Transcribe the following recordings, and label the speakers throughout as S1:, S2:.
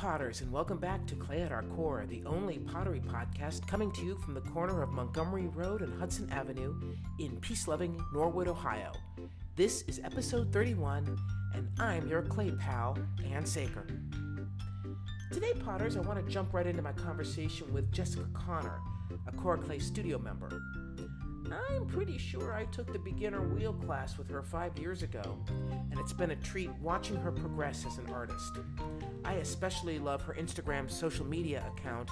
S1: Potters, and welcome back to Clay at Our Core, the only pottery podcast coming to you from the corner of Montgomery Road and Hudson Avenue in peace loving Norwood, Ohio. This is episode 31, and I'm your clay pal, Ann Saker. Today, Potters, I want to jump right into my conversation with Jessica Connor, a Core Clay studio member. I'm pretty sure I took the beginner wheel class with her five years ago, and it's been a treat watching her progress as an artist. I especially love her Instagram social media account,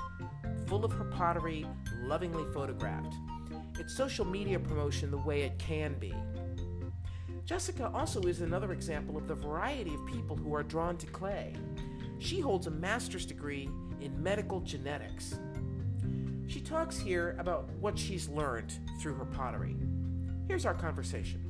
S1: full of her pottery, lovingly photographed. It's social media promotion the way it can be. Jessica also is another example of the variety of people who are drawn to clay. She holds a master's degree in medical genetics. She talks here about what she's learned through her pottery. Here's our conversation.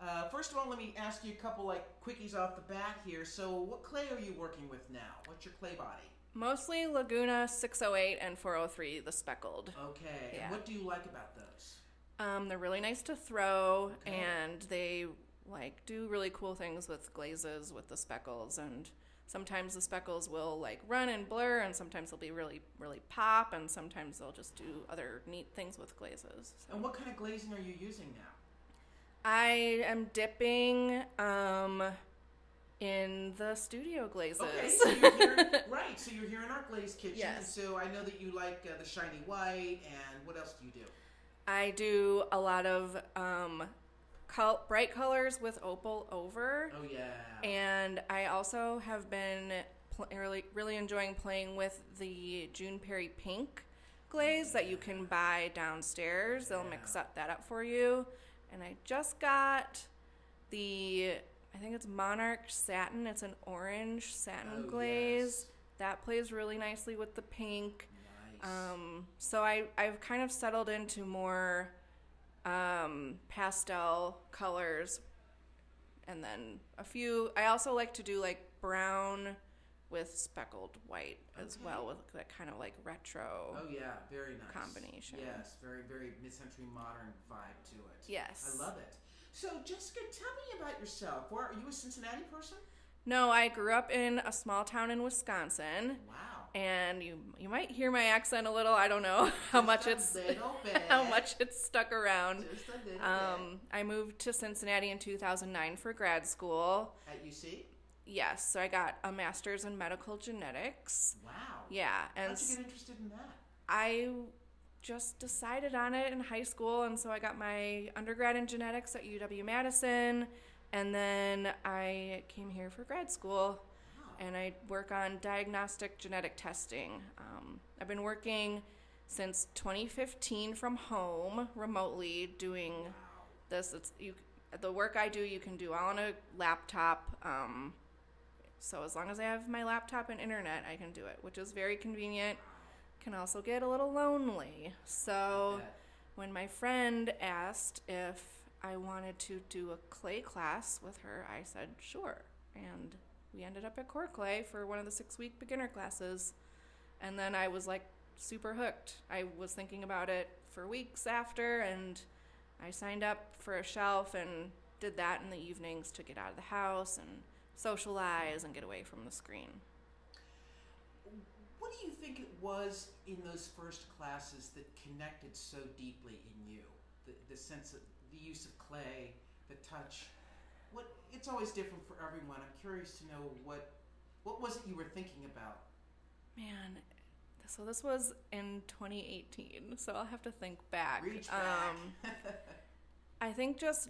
S1: Uh, first of all, let me ask you a couple like quickies off the bat here. So, what clay are you working with now? What's your clay body?
S2: Mostly Laguna 608 and 403, the speckled.
S1: Okay.
S2: Yeah.
S1: And what do you like about those?
S2: Um, they're really nice to throw,
S1: Okay.
S2: and they like do really cool things with glazes with the speckles. And sometimes the speckles will like run and blur, and sometimes they'll be really, really pop, and sometimes they'll just do other neat things with glazes. So
S1: And what kind of glazing are you using now?
S2: I am dipping um, in the studio glazes.
S1: Okay, so you're here, right? So you're here in our glaze kitchen.
S2: Yes.
S1: So I know that you like uh, the shiny white, and what else do you do?
S2: I do a lot of um, col- bright colors with opal over,
S1: Oh yeah.
S2: and I also have been pl- really really enjoying playing with the June Perry pink glaze that you can buy downstairs. They'll mix up that up for you, and I just got the I think it's Monarch satin. It's an orange satin
S1: Oh,
S2: glaze
S1: yes.
S2: that plays really nicely with the pink.
S1: Nice.
S2: Um, so I I've kind of settled into more um, pastel colors, and then a few. I also like to do like brown with speckled white as
S1: Okay.
S2: well, with that kind of like retro.
S1: oh yeah, very nice
S2: combination.
S1: Yes, very very mid-century modern vibe to it.
S2: Yes.
S1: I love it. So Jessica, tell me about yourself. Where are you a Cincinnati person?
S2: No, I grew up in a small town in Wisconsin,
S1: Wow.
S2: And you you might hear my accent a little. I don't know how
S1: Just
S2: much it's how much it's stuck around. Um, I moved to Cincinnati in 2009 for grad school.
S1: At UC.
S2: Yes, so I got a master's in medical genetics.
S1: Wow.
S2: Yeah, and
S1: How'd you get interested in that?
S2: I just decided on it in high school, and so I got my undergrad in genetics at UW Madison, and then I came here for grad school. And I work on diagnostic genetic testing. Um, I've been working since 2015 from home remotely doing this. It's you the work i do you can do all on a laptop. Um, so as long as i have my laptop and internet i can do it which is very convenient. Can also get a little lonely. So when my friend asked if i wanted to do a clay class with her i said sure. And we ended up at core clay for one of the six week beginner classes and then i was like super hooked i was thinking about it for weeks after and I signed up for a shelf and did that in the evenings to get out of the house and socialize and get away from the screen.
S1: What do you think it was in those first classes that connected so deeply in you? The, the sense of the use of clay, the touch. What it's always different for everyone. I'm curious to know what what was it you were thinking about?
S2: Man, so this was in 2018, so I'll have to think back.
S1: Reach back.
S2: Um, I think just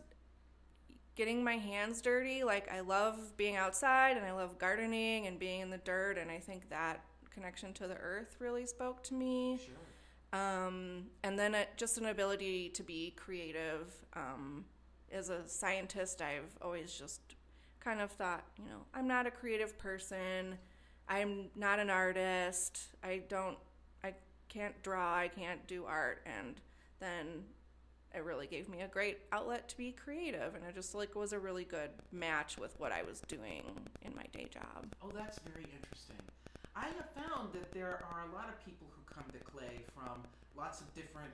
S2: getting my hands dirty. Like, I love being outside and I love gardening and being in the dirt, and I think that connection to the earth really spoke to me.
S1: sure.
S2: um, and then it, just an ability to be creative. Um, as a scientist, I've always just kind of thought, you know, I'm not a creative person. I'm not an artist. I don't, I can't draw. I can't do art. And then it really gave me a great outlet to be creative, and it just like was a really good match with what I was doing in my day job.
S1: Oh, that's very interesting. I have found that there are a lot of people who come to clay from lots of different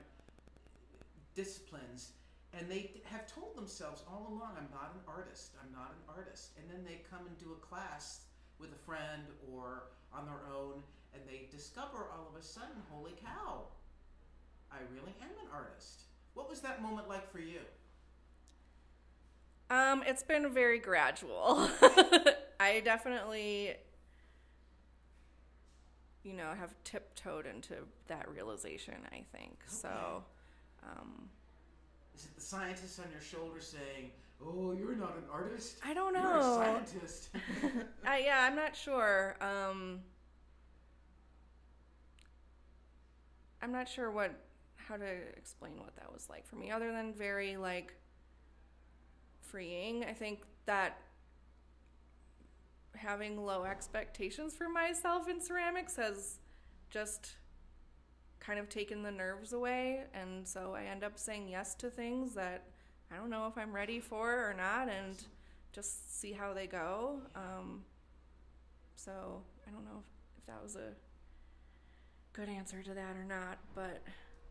S1: disciplines, and they have told themselves all along, I'm not an artist, I'm not an artist. And then they come and do a class with a friend or on their own, and they discover all of a sudden, holy cow, I really am an artist. What was that moment like for you?
S2: Um, it's been very gradual. I definitely, you know, have tiptoed into that realization. I think so. Um,
S1: Is it the scientists on your shoulder saying, "Oh, you're not an artist.
S2: I don't know.
S1: You're a scientist."
S2: I, yeah, I'm not sure. Um, I'm not sure what how to explain what that was like for me, other than very like freeing. I think that having low expectations for myself in ceramics has just kind of taken the nerves away, and so I end up saying yes to things that I don't know if I'm ready for or not, and just see how they go. Um, so I don't know if, if that was a good answer to that or not, but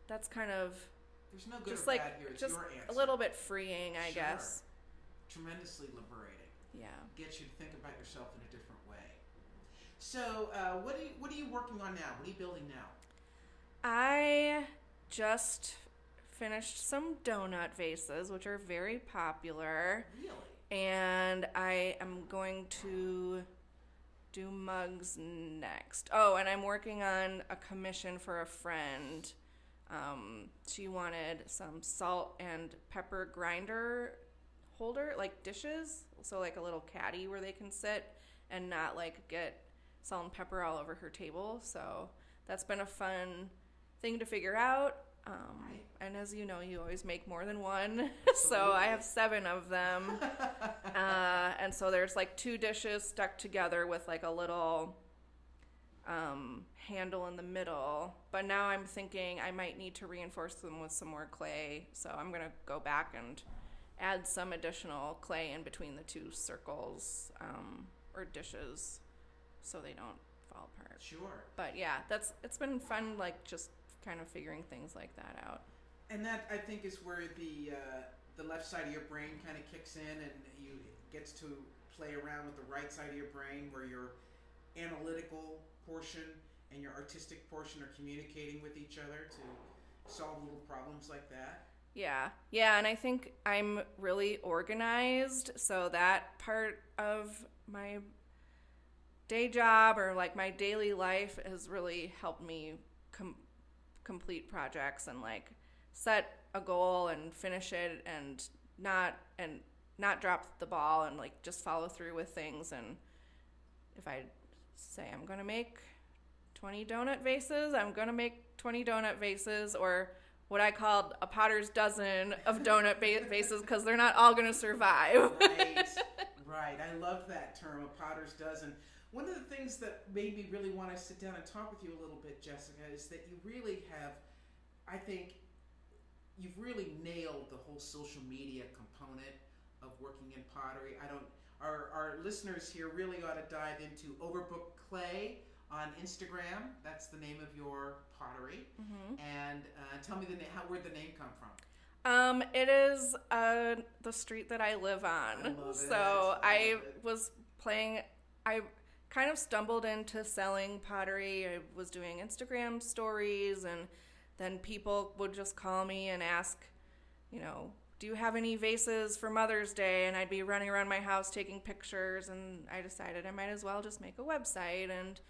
S2: that's kind of
S1: There's no good
S2: just
S1: or
S2: like
S1: bad here. It's
S2: just
S1: your answer.
S2: a little bit freeing, I
S1: Sure.
S2: guess.
S1: tremendously liberating.
S2: Yeah.
S1: Gets you to think about yourself in a different way. So, uh, what are you what are you working on now? What are you building now?
S2: I just finished some donut vases, which are very popular,
S1: Really?
S2: and I am going to do mugs next. Oh, and I'm working on a commission for a friend. Um, she wanted some salt and pepper grinder holder, like dishes, so like a little caddy where they can sit and not like get salt and pepper all over her table. So that's been a fun thing to figure out. Um, And as you know, you always make more than one. so I have seven of them. uh, and so there's like two dishes stuck together with like a little um, handle in the middle. But now I'm thinking I might need to reinforce them with some more clay. So I'm going to go back and add some additional clay in between the two circles um, or dishes so they don't fall apart.
S1: Sure.
S2: But yeah, that's it's been fun like just kind of figuring things like that out.
S1: And that I think is where the uh, the left side of your brain kind of kicks in, and you gets to play around with the right side of your brain, where your analytical portion and your artistic portion are communicating with each other to solve little problems like that.
S2: Yeah. Yeah, and I think I'm really organized, so that part of my day job or like my daily life has really helped me com- complete projects and like set a goal and finish it and not and not drop the ball and like just follow through with things and if I say I'm going to make 20 donut vases, I'm going to make 20 donut vases or what I called a potter's dozen of donut ba- vases because they're not all going to survive.
S1: right, right. I love that term, a potter's dozen. One of the things that made me really want to sit down and talk with you a little bit, Jessica, is that you really have, I think, you've really nailed the whole social media component of working in pottery. I don't. Our, our listeners here really ought to dive into Overbrook Clay on Instagram. That's the name of your pottery.
S2: Mhm.
S1: And uh, tell me the name. How where'd the name come from?
S2: Um, it is uh, the street that I live on.
S1: I.
S2: So
S1: I
S2: I was playing. I kind of stumbled into selling pottery. I was doing Instagram stories, and then people would just call me and ask, you know, do you have any vases for Mother's Day? And I'd be running around my house taking pictures, and I decided I might as well just make a website. And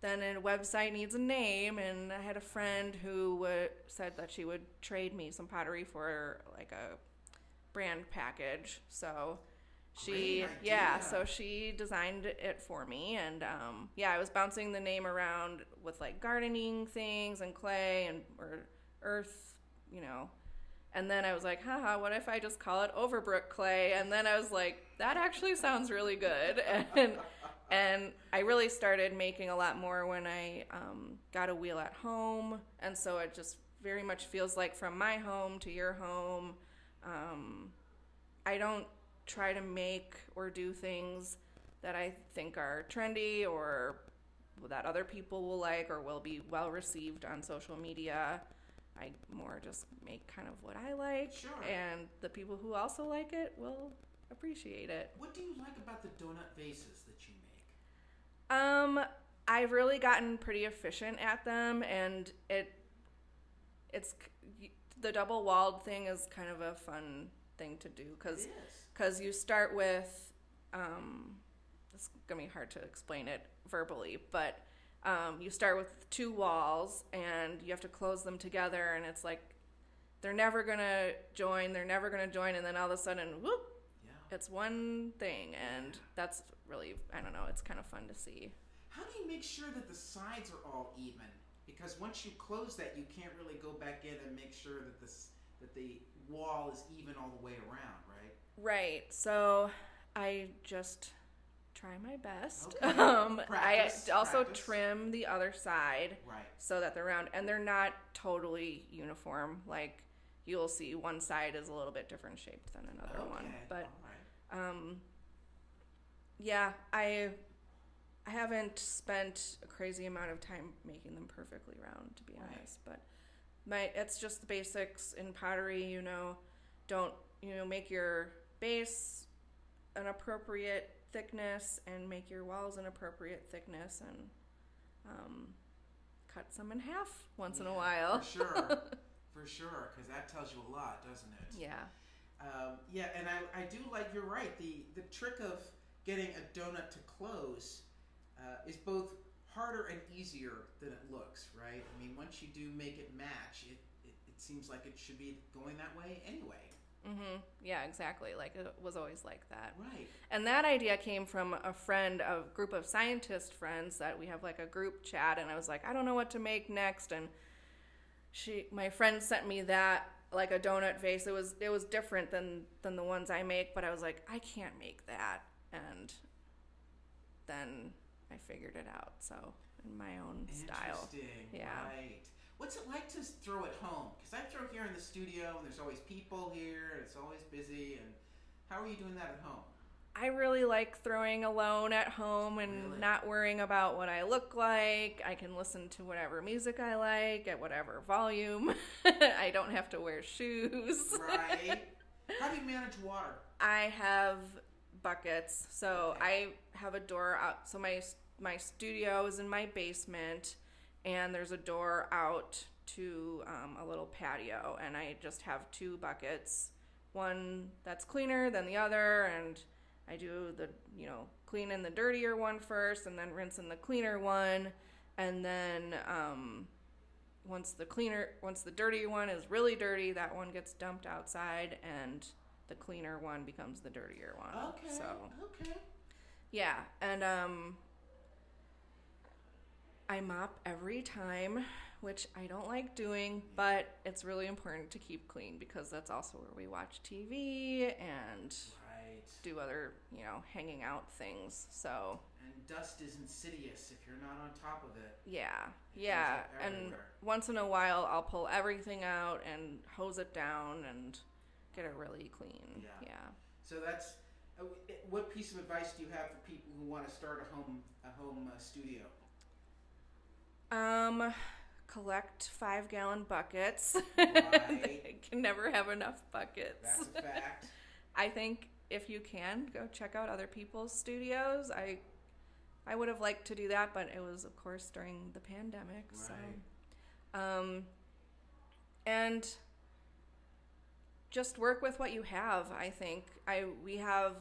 S2: then a website needs a name, and I had a friend who said that she would trade me some pottery for like a brand package. So she, yeah, so she designed it for me, and um, yeah, I was bouncing the name around with like gardening things and clay and or earth, you know. And then I was like, haha, what if I just call it Overbrook clay? And then I was like, that actually sounds really good. And and I really started making a lot more when I um, got a wheel at home, and so it just very much feels like from my home to your home. Um, I don't try to make or do things that I think are trendy or that other people will like or will be well received on social media. I more just make kind of what I like,
S1: Sure.
S2: and the people who also like it will appreciate it.
S1: What do you like about the donut vases that you make?
S2: Um, I've really gotten pretty efficient at them, and it it's the double walled thing is kind of a fun thing to do because because you start with um, it's gonna be hard to explain it verbally, but um, you start with two walls and you have to close them together, and it's like they're never gonna join, they're never gonna join, and then all of a sudden, whoop,
S1: Yeah.
S2: it's one thing, and that's really I don't know, it's kind of fun to see.
S1: How do you make sure that the sides are all even? Because once you close that, you can't really go back in and make sure that this that the wall is even all the way around, right?
S2: Right. So I just try my best.
S1: Okay.
S2: Um,
S1: Practice,
S2: I also
S1: practice.
S2: trim the other side
S1: Right.
S2: so that they're round and they're not totally uniform. Like you'll see one side is a little bit different shaped than another one.
S1: Okay,
S2: But
S1: all right.
S2: um, yeah, I I haven't spent a crazy amount of time making them perfectly round, to be
S1: Right.
S2: honest. But my it's just the basics in pottery. You know, don't you know make your base an appropriate thickness and make your walls an appropriate thickness and um, cut some in half once in a while.
S1: For sure. for sure, because that tells you a lot, doesn't it?
S2: Yeah.
S1: Um, yeah, and I, I do like you're right. The the trick of getting a donut to close uh, is both harder and easier than it looks, right? I mean, once you do make it match, it, it, it seems like it should be going that way anyway.
S2: Mm-hmm. Yeah, exactly. Like it was always like that.
S1: Right.
S2: And that idea came from a friend, a group of scientist friends that we have like a group chat and I was like, I don't know what to make next and she my friend sent me that like a donut vase. It was it was different than than the ones I make, but I was like, I can't make that and then I figured it out. So in my own style.
S1: Interesting.
S2: Yeah.
S1: Right. What's it like to throw at home? Because I throw here in the studio, and there's always people here, and it's always busy. And how are you doing that at home?
S2: I really like throwing alone at home and
S1: Really?
S2: not worrying about what I look like. I can listen to whatever music I like at whatever volume. I don't have to wear shoes.
S1: Right. how do you manage water?
S2: I have buckets. So
S1: Okay.
S2: I have a door out. So my my studio is in my basement and there's a door out to um, a little patio and I just have two buckets. One that's cleaner than the other and I do the, you know, clean in the dirtier one first and then rinse in the cleaner one and then um, once the cleaner once the dirty one is really dirty, that one gets dumped outside and the cleaner one becomes the dirtier one.
S1: Okay.
S2: So
S1: Okay.
S2: yeah, and um, I mop every time, which I don't like doing, but it's really important to keep clean because that's also where we watch TV and
S1: Right.
S2: do other, you know, hanging out things. So
S1: And dust is insidious if you're not on top of it.
S2: yeah,
S1: It
S2: yeah, and once in a while I'll pull everything out and hose it down and get it really clean.
S1: Yeah.
S2: yeah.
S1: So that's uh, what piece of advice do you have for people who want to start a home a home uh, studio?
S2: Um, collect five gallon buckets.
S1: Right.
S2: can never have enough buckets.
S1: That's a fact.
S2: I think if you can go check out other people's studios, I I would have liked to do that, but it was of course during the pandemic. So, um, and just work with what you have. I think I we have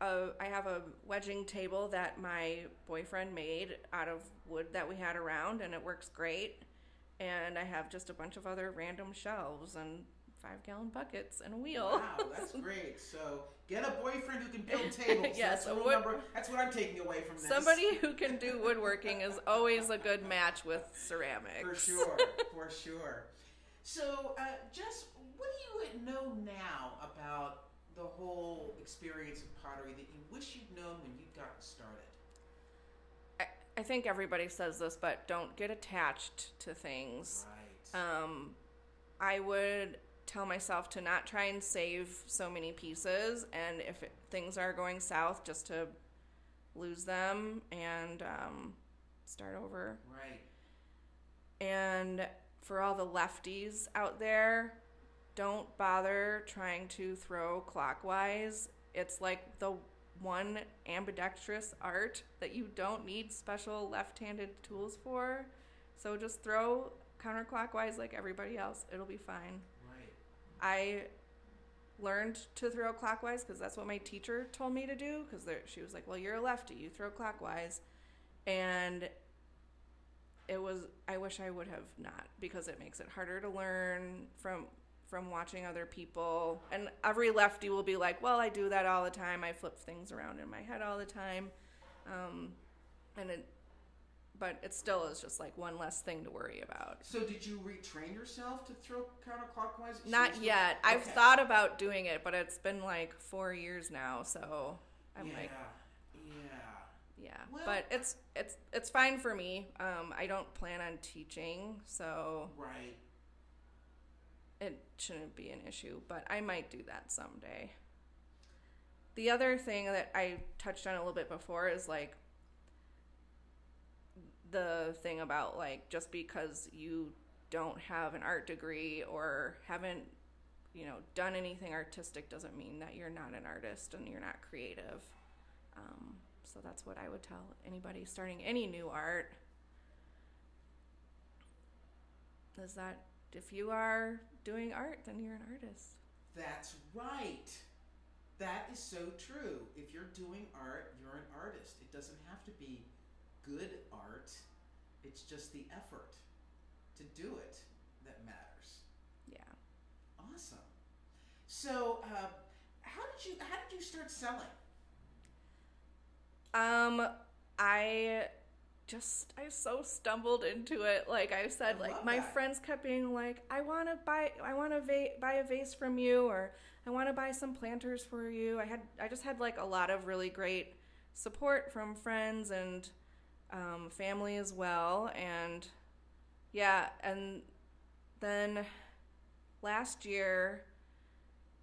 S2: a I have a wedging table that my boyfriend made out of wood that we had around, and it works great. And I have just a bunch of other random shelves and five gallon buckets and a wheel.
S1: Wow, that's great. So get a boyfriend who can build tables.
S2: Yes,
S1: that's,
S2: a wood-
S1: number, that's what I'm taking away from this.
S2: Somebody who can do woodworking is always a good match with ceramics.
S1: For sure, for sure. So, uh, Jess, what do you know now about the whole experience of pottery that you wish you'd known when you got started?
S2: I, I think everybody says this, but don't get attached to things.
S1: Right.
S2: Um, I would tell myself to not try and save so many pieces, and if it, things are going south, just to lose them and um, start over.
S1: right.
S2: And for all the lefties out there, don't bother trying to throw clockwise. It's like the one ambidextrous art that you don't need special left handed tools for. So just throw counterclockwise like everybody else. It'll be fine.
S1: Right.
S2: I learned to throw clockwise because that's what my teacher told me to do. Because she was like, "Well, you're a lefty. You throw clockwise," and it was. I wish I would have not because it makes it harder to learn from from watching other people. And every lefty will be like, "Well, I do that all the time. I flip things around in my head all the time," um, and it but it still is just like one less thing to worry about.
S1: So did you retrain yourself to throw counterclockwise?
S2: Not yet. I've thought about doing it, but it's been like four years now, so I'm
S1: yeah.
S2: like,
S1: yeah.
S2: yeah.
S1: Well-
S2: but it's it's it's fine for me. Um, I don't plan on teaching, so
S1: Right.
S2: It shouldn't be an issue. But I might do that someday. The other thing that I touched on a little bit before is like the thing about like just because you don't have an art degree or haven't you know done anything artistic doesn't mean that you're not an artist and you're not creative um, so that's what i would tell anybody starting any new art is that if you are doing art then you're an artist
S1: That's right. That is so true. If you're doing art, you're an artist. It doesn't have to be good art. It's just the effort to do it that matters.
S2: yeah
S1: Awesome. So, uh, how did you how did you start selling?
S2: Um, I just I so stumbled into it. Like I said,
S1: I
S2: like my
S1: that.
S2: friends kept being like, "I want to buy, I want to va- buy a vase from you," or "I want to buy some planters for you." I had I just had like a lot of really great support from friends and um, family as well, and yeah, and then last year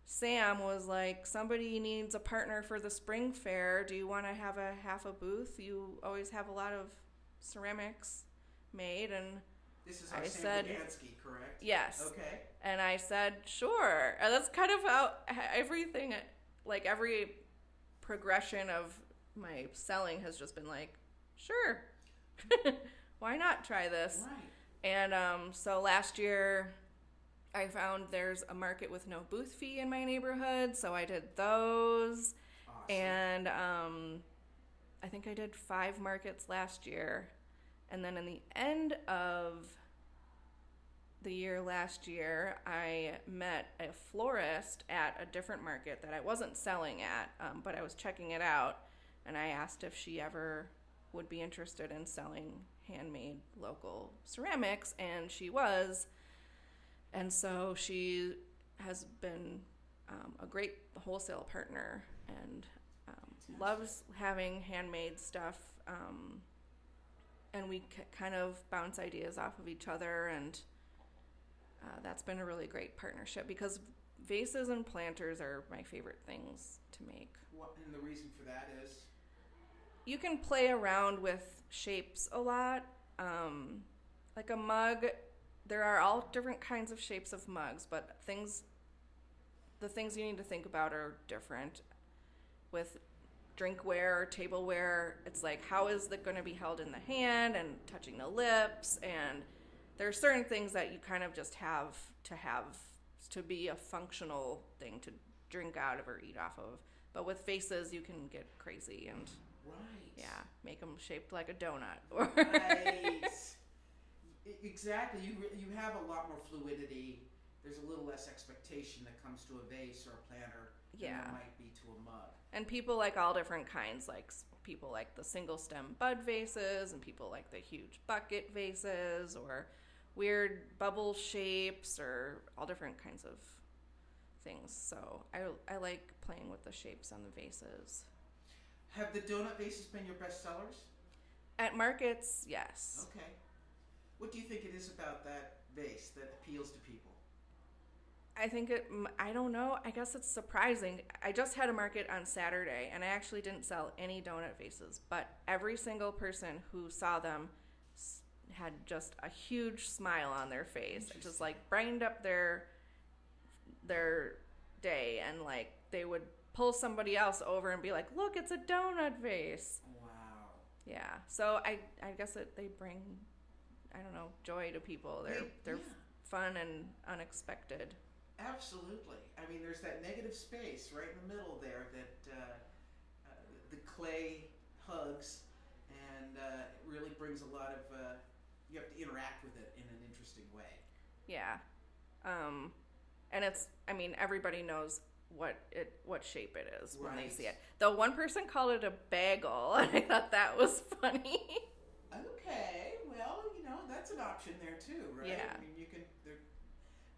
S2: Sam was like, somebody needs a partner for the spring fair. Do you want to have a half a booth? You always have a lot of ceramics made, and
S1: This is
S2: I
S1: Sam
S2: said-
S1: correct?
S2: yes.
S1: Okay.
S2: And I said, sure. And that's kind of how everything, like every progression of my selling has just been like, sure. Why not try this?
S1: Right.
S2: And um, so last year, I found there's a market with no booth fee in my neighborhood, so I did those.
S1: Awesome.
S2: And um, I think I did five markets last year. And then in the end of the year last year, I met a florist at a different market that I wasn't selling at, um, but I was checking it out. And I asked if she ever would be interested in selling handmade local ceramics, and she was. And so she has been um, a great wholesale partner and um, loves having handmade stuff. Um, and we c- kind of bounce ideas off of each other, and uh, that's been a really great partnership because vases and planters are my favorite things to make.
S1: What, and the reason for that is
S2: you can play around with shapes a lot. Um, like a mug, there are all different kinds of shapes of mugs, but things, the things you need to think about are different. With drinkware or tableware, it's like how is it going to be held in the hand and touching the lips, and there are certain things that you kind of just have to have to be a functional thing to drink out of or eat off of. But with faces, you can get crazy and
S1: right.
S2: yeah, make them shaped like a donut.
S1: Right. E- exactly. You you have a lot more fluidity. There's a little less expectation that comes to a vase or a planter than
S2: Yeah.
S1: there might be to a mug.
S2: And people like all different kinds. Like people like the single stem bud vases, and people like the huge bucket vases, or weird bubble shapes, or all different kinds of things. So I I like playing with the shapes on the vases.
S1: Have the donut vases been your best sellers?
S2: At markets, yes.
S1: Okay. What do you think it is about that vase that appeals to people?
S2: I think it. I don't know. I guess it's surprising. I just had a market on Saturday, and I actually didn't sell any donut faces, But every single person who saw them had just a huge smile on their face. It just like brightened up their their day and like they would pull somebody else over and be like, "Look, it's a donut face."
S1: Wow.
S2: Yeah. So I I guess it, they bring I don't know, joy to people. They're
S1: They-
S2: they're
S1: yeah.
S2: fun and unexpected.
S1: Absolutely. I mean, there's that negative space right in the middle there that uh, uh, the clay hugs, and uh, it really brings a lot of. Uh, you have to interact with it in an interesting way.
S2: Yeah. Um and it's I mean everybody knows what it what shape it is when they see it. Though one person called it a bagel and I thought that was funny.
S1: Okay, well, you know that's an option there too, right?
S2: Yeah.
S1: I mean, you can. they're-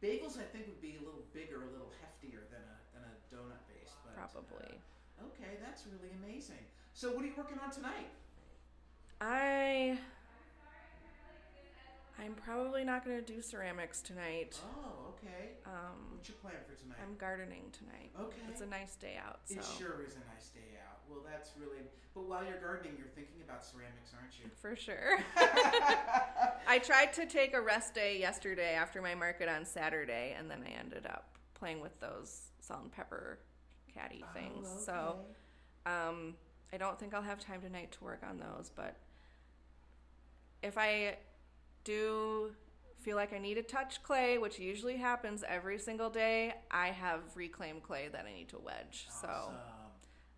S1: Bagels, I think, would be a little bigger, a little heftier than a than a donut base, but uh,
S2: Probably.
S1: okay, that's really amazing. So, what are you working on tonight?
S2: I I'm probably not going to do ceramics tonight.
S1: Oh, okay.
S2: Um
S1: What's your plan for tonight?
S2: I'm gardening tonight.
S1: Okay.
S2: It's a nice day out, so
S1: It sure is a nice day out. Well, that's really. But while you're gardening, you're thinking about ceramics, aren't you?
S2: for sure. I tried to take a rest day yesterday after my market on Saturday, and then I ended up playing with those salt and pepper caddy things.
S1: Oh,
S2: So um, I don't think I'll have time tonight to work on those. But if I do feel like I need to touch clay, which usually happens every single day, I have reclaimed clay that I need to wedge. So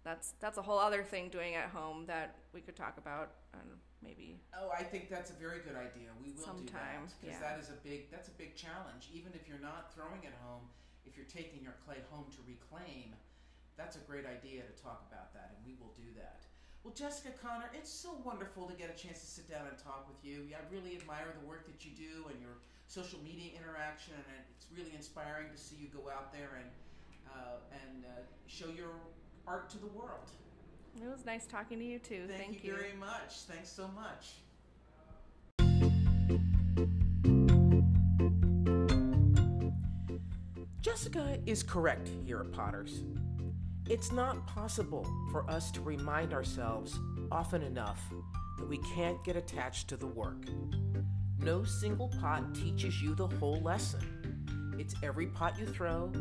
S2: that's that's a whole other thing doing at home that we could talk about and maybe
S1: Oh, I think that's a very good idea. We will
S2: Sometime,
S1: do that because
S2: yeah.
S1: that is a big that's a big challenge. Even if you're not throwing it home, if you're taking your clay home to reclaim, that's a great idea to talk about that, and we will do that. Well, Jessica Connor, it's so wonderful to get a chance to sit down and talk with you. I really admire the work that you do and your social media interaction, and it's really inspiring to see you go out there and uh, and uh, show your art to the world.
S2: It was nice talking to you too.
S1: Thank,
S2: Thank,
S1: you, very much. Thanks so much. Jessica is correct here at Potters. It's not possible for us to remind ourselves often enough that we can't get attached to the work. No single pot teaches you the whole lesson. It's every pot you throw,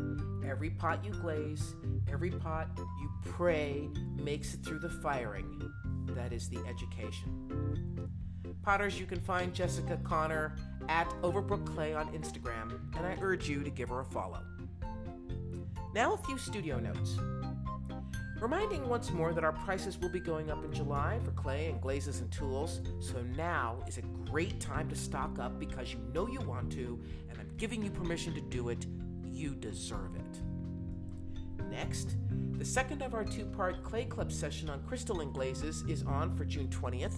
S1: every pot you glaze, every pot you pray makes it through the firing. That is the education. Potters, you can find Jessica Connor at Overbrook Clay on Instagram, and I urge you to give her a follow. Now, a few studio notes. Reminding once more that our prices will be going up in July for clay and glazes and tools, so now is a great time to stock up because you know you want to, and I'm giving you permission to do it. You deserve it. Next, the second of our two part Clay Club session on crystalline glazes is on for June 20th.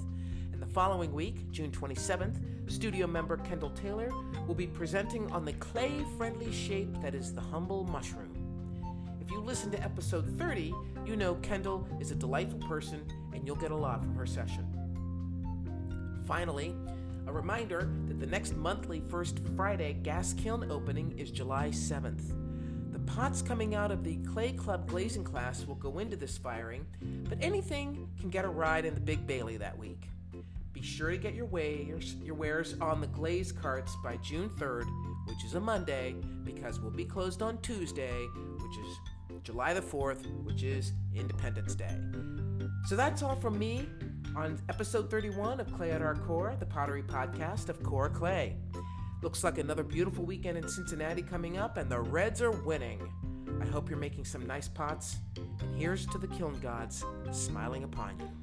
S1: And the following week, June 27th, studio member Kendall Taylor will be presenting on the clay friendly shape that is the humble mushroom. You listen to episode 30, you know Kendall is a delightful person and you'll get a lot from her session. Finally, a reminder that the next monthly First Friday gas kiln opening is July 7th. The pots coming out of the Clay Club glazing class will go into this firing, but anything can get a ride in the Big Bailey that week. Be sure to get your wares, your wares on the glaze carts by June 3rd, which is a Monday, because we'll be closed on Tuesday, which is July the 4th, which is Independence Day. So that's all from me on episode 31 of Clay at Our Core, the pottery podcast of Core Clay. Looks like another beautiful weekend in Cincinnati coming up, and the Reds are winning. I hope you're making some nice pots, and here's to the kiln gods smiling upon you.